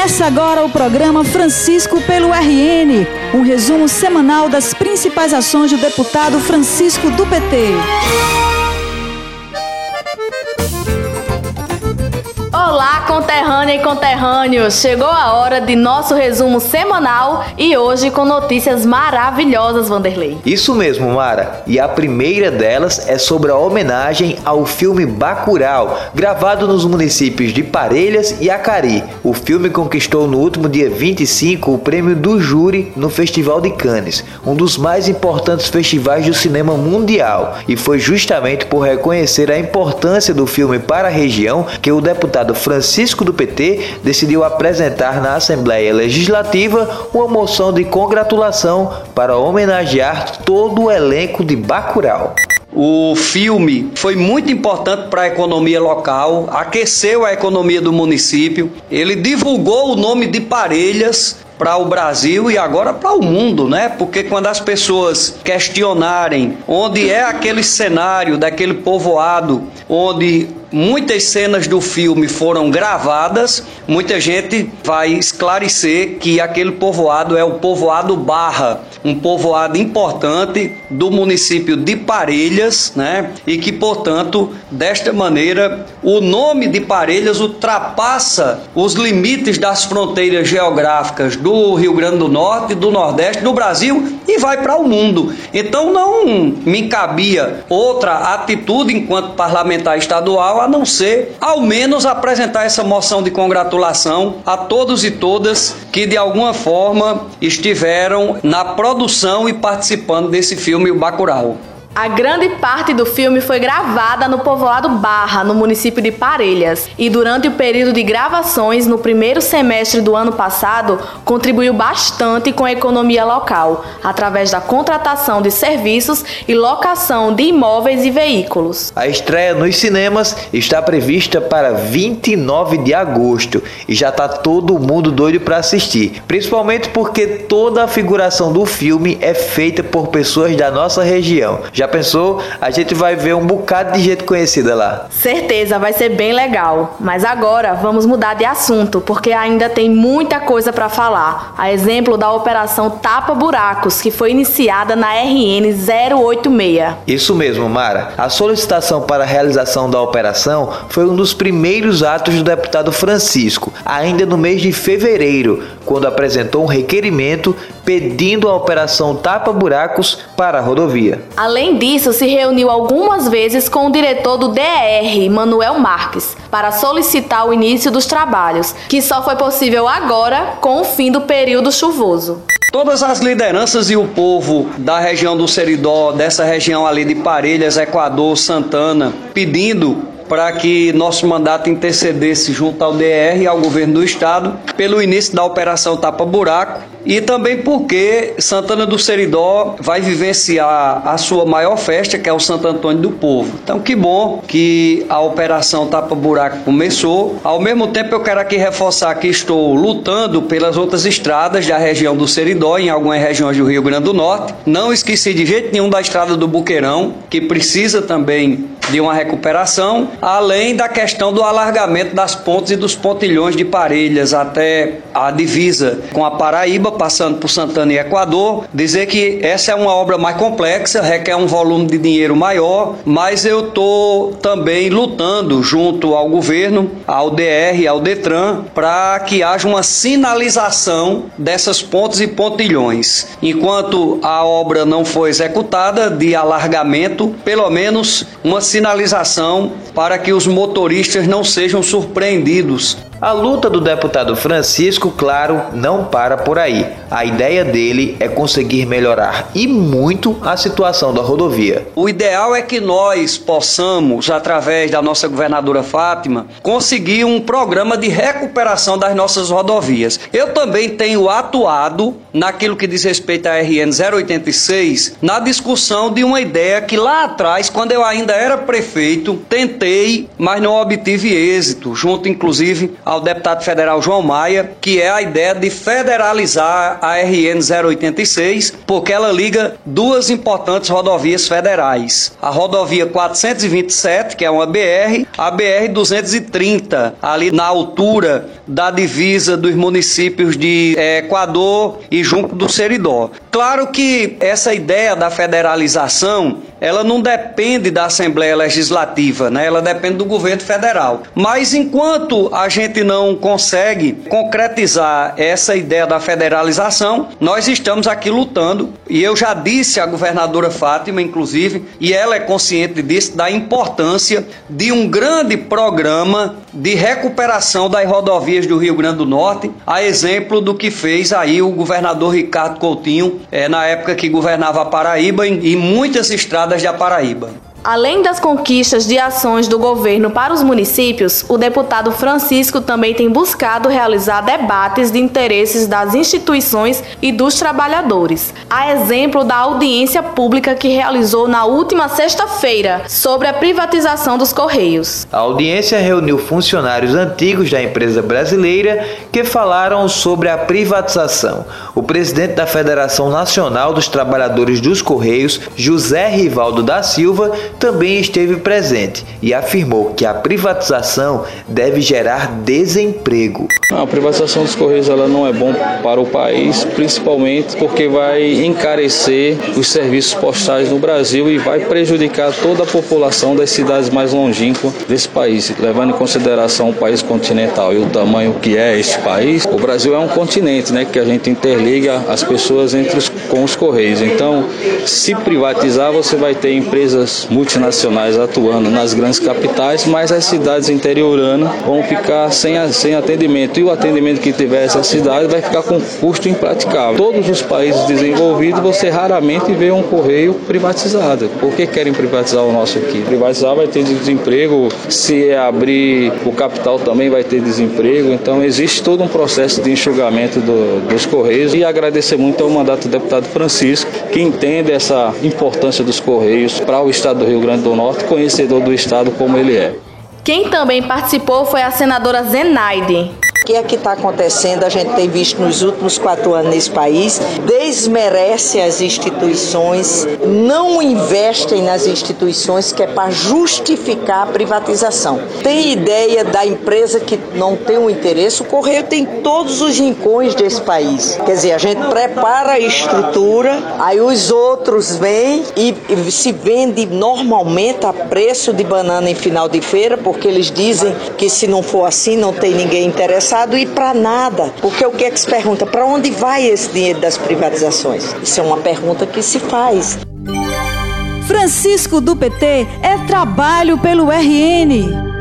Começa agora o programa Francisco pelo RN, um resumo semanal das principais ações do deputado Francisco do PT. Olá, conterrânea e conterrâneos! Chegou a hora de nosso resumo semanal e hoje com notícias maravilhosas, Vanderlei. Isso mesmo, Mara. E a primeira delas é sobre a homenagem ao filme Bacurau, gravado nos municípios de Parelhas e Acari. O filme conquistou no último dia 25 o prêmio do júri no Festival de Cannes, um dos mais importantes festivais do cinema mundial, e foi justamente por reconhecer a importância do filme para a região que o deputado Francisco do PT decidiu apresentar na Assembleia Legislativa uma moção de congratulação para homenagear todo o elenco de Bacurau. O filme foi muito importante para a economia local, aqueceu a economia do município. Ele divulgou o nome de Parelhas para o Brasil e agora para o mundo, né? Porque quando as pessoas questionarem onde é aquele cenário daquele povoado onde muitas cenas do filme foram gravadas, muita gente vai esclarecer que aquele povoado é o povoado Barra, um povoado importante do município de Parelhas, né? E que, portanto, desta maneira, o nome de Parelhas ultrapassa os limites das fronteiras geográficas do Rio Grande do Norte, do Nordeste, do Brasil e vai para o mundo. Então não me cabia outra atitude enquanto parlamentar estadual a não ser ao menos apresentar essa moção de congratulação a todos e todas que de alguma forma estiveram na produção e participando desse filme O Bacurau. A grande parte do filme foi gravada no povoado Barra, no município de Parelhas, e durante o período de gravações, no primeiro semestre do ano passado, contribuiu bastante com a economia local, através da contratação de serviços e locação de imóveis e veículos. A estreia nos cinemas está prevista para 29 de agosto e já está todo mundo doido para assistir, principalmente porque toda a figuração do filme é feita por pessoas da nossa região. Já pensou? A gente vai ver um bocado de gente conhecida lá. Certeza, vai ser bem legal. Mas agora vamos mudar de assunto, porque ainda tem muita coisa para falar. A exemplo da operação Tapa Buracos, que foi iniciada na RN 086. Isso mesmo, Mara. A solicitação para a realização da operação foi um dos primeiros atos do deputado Francisco, ainda no mês de fevereiro, quando apresentou um requerimento pedindo a operação Tapa Buracos para a rodovia. Além disso, se reuniu algumas vezes com o diretor do DR, Manuel Marques, para solicitar o início dos trabalhos, que só foi possível agora com o fim do período chuvoso. Todas as lideranças e o povo da região do Seridó, dessa região ali de Parelhas, Equador, Santana, pedindo para que nosso mandato intercedesse junto ao DR e ao governo do estado pelo início da operação Tapa Buraco e também porque Santana do Seridó vai vivenciar a sua maior festa, que é o Santo Antônio do Povo. Então, que bom que a operação Tapa Buraco começou. Ao mesmo tempo, eu quero aqui reforçar que estou lutando pelas outras estradas da região do Seridó, em algumas regiões do Rio Grande do Norte. Não esqueci de jeito nenhum da estrada do Buqueirão, que precisa também de uma recuperação, além da questão do alargamento das pontes e dos pontilhões de Parelhas até a divisa com a Paraíba, passando por Santana e Equador. Dizer que essa é uma obra mais complexa, requer um volume de dinheiro maior, mas eu estou também lutando junto ao governo, ao DR, ao Detran, para que haja uma sinalização dessas pontes e pontilhões. Enquanto a obra não for executada de alargamento, pelo menos uma sinalização para que os motoristas não sejam surpreendidos a luta do deputado Francisco, claro, não para por aí. A ideia dele é conseguir melhorar e muito a situação da rodovia. O ideal é que nós possamos, através da nossa governadora Fátima, conseguir um programa de recuperação das nossas rodovias. Eu também tenho atuado naquilo que diz respeito à RN 086, na discussão de uma ideia que lá atrás, quando eu ainda era prefeito, tentei, mas não obtive êxito, junto inclusive ao deputado federal João Maia, que é a ideia de federalizar a RN 086, porque ela liga duas importantes rodovias federais. A rodovia 427, que é uma BR, a BR 230, ali na altura da divisa dos municípios de é, Equador e Junco do Seridó. Claro que essa ideia da federalização, ela não depende da Assembleia Legislativa, né? Ela depende do governo federal. Mas enquanto a gente não consegue concretizar essa ideia da federalização, nós estamos aqui lutando. E eu já disse à governadora Fátima, inclusive, e ela é consciente disso, da importância de um grande programa de recuperação das rodovias do Rio Grande do Norte, a exemplo do que fez aí o governador Ricardo Coutinho é, na época que governava a Paraíba e muitas estradas da Paraíba. Além das conquistas de ações do governo para os municípios, o deputado Francisco também tem buscado realizar debates de interesses das instituições e dos trabalhadores. A exemplo da audiência pública que realizou na última sexta-feira sobre a privatização dos Correios. A audiência reuniu funcionários antigos da empresa brasileira que falaram sobre a privatização. O presidente da Federação Nacional dos Trabalhadores dos Correios, José Rivaldo da Silva, também esteve presente e afirmou que a privatização deve gerar desemprego. A privatização dos Correios ela não é bom para o país, principalmente porque vai encarecer os serviços postais no Brasil e vai prejudicar toda a população das cidades mais longínquas desse país. Levando em consideração o país continental e o tamanho que é este país, o Brasil é um continente, né, que a gente interliga as pessoas entre os, com os Correios. Então, se privatizar, você vai ter empresas multinacionais atuando nas grandes capitais, mas as cidades interioranas vão ficar sem, sem atendimento. E o atendimento que tiver essa cidade vai ficar com custo impraticável. Todos os países desenvolvidos, você raramente vê um correio privatizado. Por que querem privatizar o nosso aqui? Privatizar vai ter desemprego, se abrir o capital também vai ter desemprego. Então existe todo um processo de enxugamento do, dos correios e agradecer muito ao mandato do deputado Francisco, que entende essa importância dos correios para o estado do Rio Grande do Norte, conhecedor do estado como ele é. Quem também participou foi a senadora Zenaide. O que é que está acontecendo? A gente tem visto nos últimos quatro anos nesse país, desmerece as instituições, não investem nas instituições, que é para justificar a privatização. Tem ideia da empresa que não tem um interesse? O Correio tem todos os rincões desse país. Quer dizer, a gente prepara a estrutura, aí os outros vêm e se vende normalmente a preço de banana em final de feira, porque eles dizem que se não for assim não tem ninguém interessado passado e para nada. Porque o que é que se pergunta? Para onde vai esse dinheiro das privatizações? Isso é uma pergunta que se faz. Francisco do PT é trabalho pelo RN.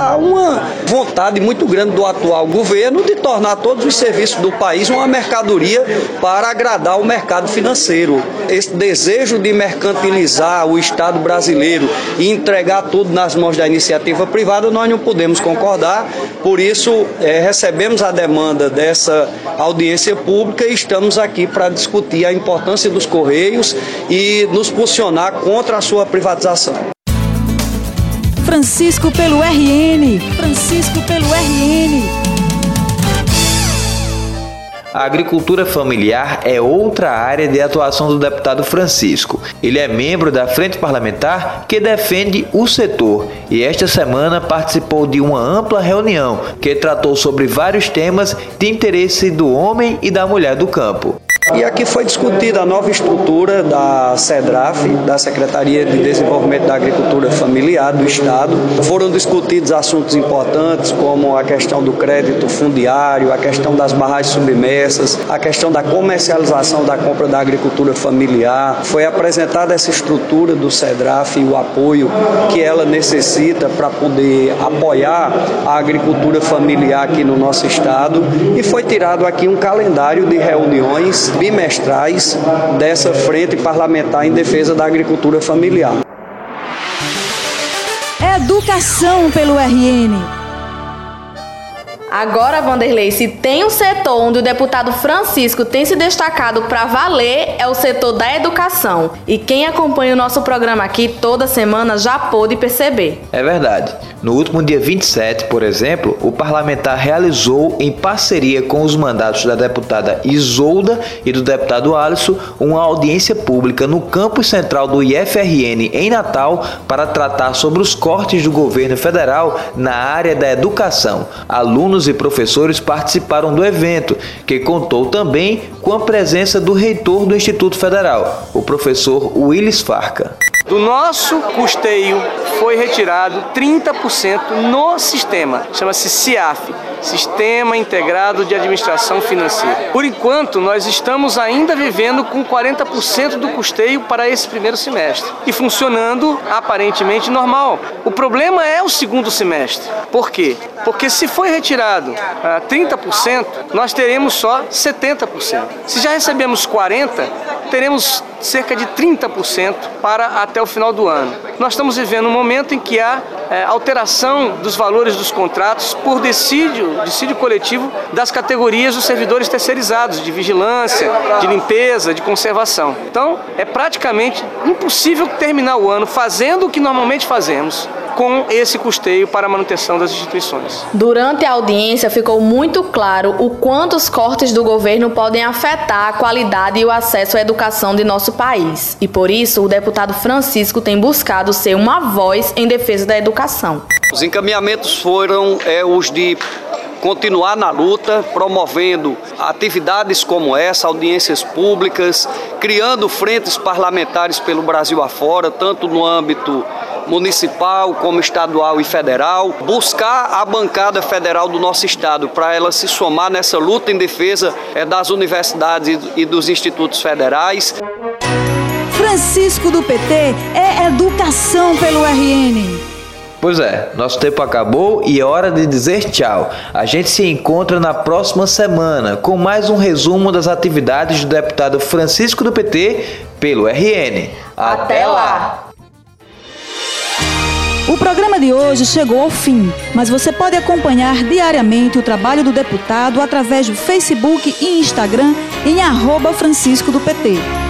Há uma vontade muito grande do atual governo de tornar todos os serviços do país uma mercadoria para agradar o mercado financeiro. Esse desejo de mercantilizar o Estado brasileiro e entregar tudo nas mãos da iniciativa privada, nós não podemos concordar. Por isso, é, recebemos a demanda dessa audiência pública e estamos aqui para discutir a importância dos Correios e nos posicionar contra a sua privatização. Francisco pelo RN. Francisco pelo RN. A agricultura familiar é outra área de atuação do deputado Francisco. Ele é membro da Frente Parlamentar que defende o setor e esta semana participou de uma ampla reunião que tratou sobre vários temas de interesse do homem e da mulher do campo. E aqui foi discutida a nova estrutura da SEDRAF, da Secretaria de Desenvolvimento da Agricultura Familiar do Estado. Foram discutidos assuntos importantes como a questão do crédito fundiário, a questão das barragens submersas, a questão da comercialização da compra da agricultura familiar. Foi apresentada essa estrutura do SEDRAF e o apoio que ela necessita para poder apoiar a agricultura familiar aqui no nosso estado e foi tirado aqui um calendário de reuniões bimestrais dessa frente parlamentar em defesa da agricultura familiar. Educação pelo RN. Agora, Vanderlei, se tem um setor onde o deputado Francisco tem se destacado para valer, é o setor da educação. E quem acompanha o nosso programa aqui toda semana já pôde perceber. É verdade. No último dia 27, por exemplo, o parlamentar realizou, em parceria com os mandatos da deputada Isolda e do deputado Alisson, uma audiência pública no campus central do IFRN em Natal para tratar sobre os cortes do governo federal na área da educação. Alunos e professores participaram do evento, que contou também com a presença do reitor do Instituto Federal, o professor Willis Farca. Do nosso custeio foi retirado 30% no sistema, chama-se CIAF, Sistema Integrado de Administração Financeira. Por enquanto, nós estamos ainda vivendo com 40% do custeio para esse primeiro semestre e funcionando aparentemente normal. O problema é o segundo semestre. Por quê? Porque se foi retirado ah, 30%, nós teremos só 70%. Se já recebemos 40%, teremos cerca de 30% para até o final do ano. Nós estamos vivendo um momento em que há é, alteração dos valores dos contratos por decídio, decídio coletivo das categorias dos servidores terceirizados, de vigilância, de limpeza, de conservação. Então, é praticamente impossível terminar o ano fazendo o que normalmente fazemos com esse custeio para a manutenção das instituições. Durante a audiência ficou muito claro o quanto os cortes do governo podem afetar a qualidade e o acesso à educação de nosso país. E por isso, o deputado Francisco tem buscado ser uma voz em defesa da educação. Os encaminhamentos foram é, os de continuar na luta, promovendo atividades como essa, audiências públicas, criando frentes parlamentares pelo Brasil afora, tanto no âmbito municipal, como estadual e federal, buscar a bancada federal do nosso estado para ela se somar nessa luta em defesa é, das universidades e dos institutos federais. Francisco do PT é educação pelo RN. Pois é, nosso tempo acabou e é hora de dizer tchau. A gente se encontra na próxima semana com mais um resumo das atividades do deputado Francisco do PT pelo RN. Até lá! O programa de hoje chegou ao fim, mas você pode acompanhar diariamente o trabalho do deputado através do Facebook e Instagram em arroba Francisco do PT.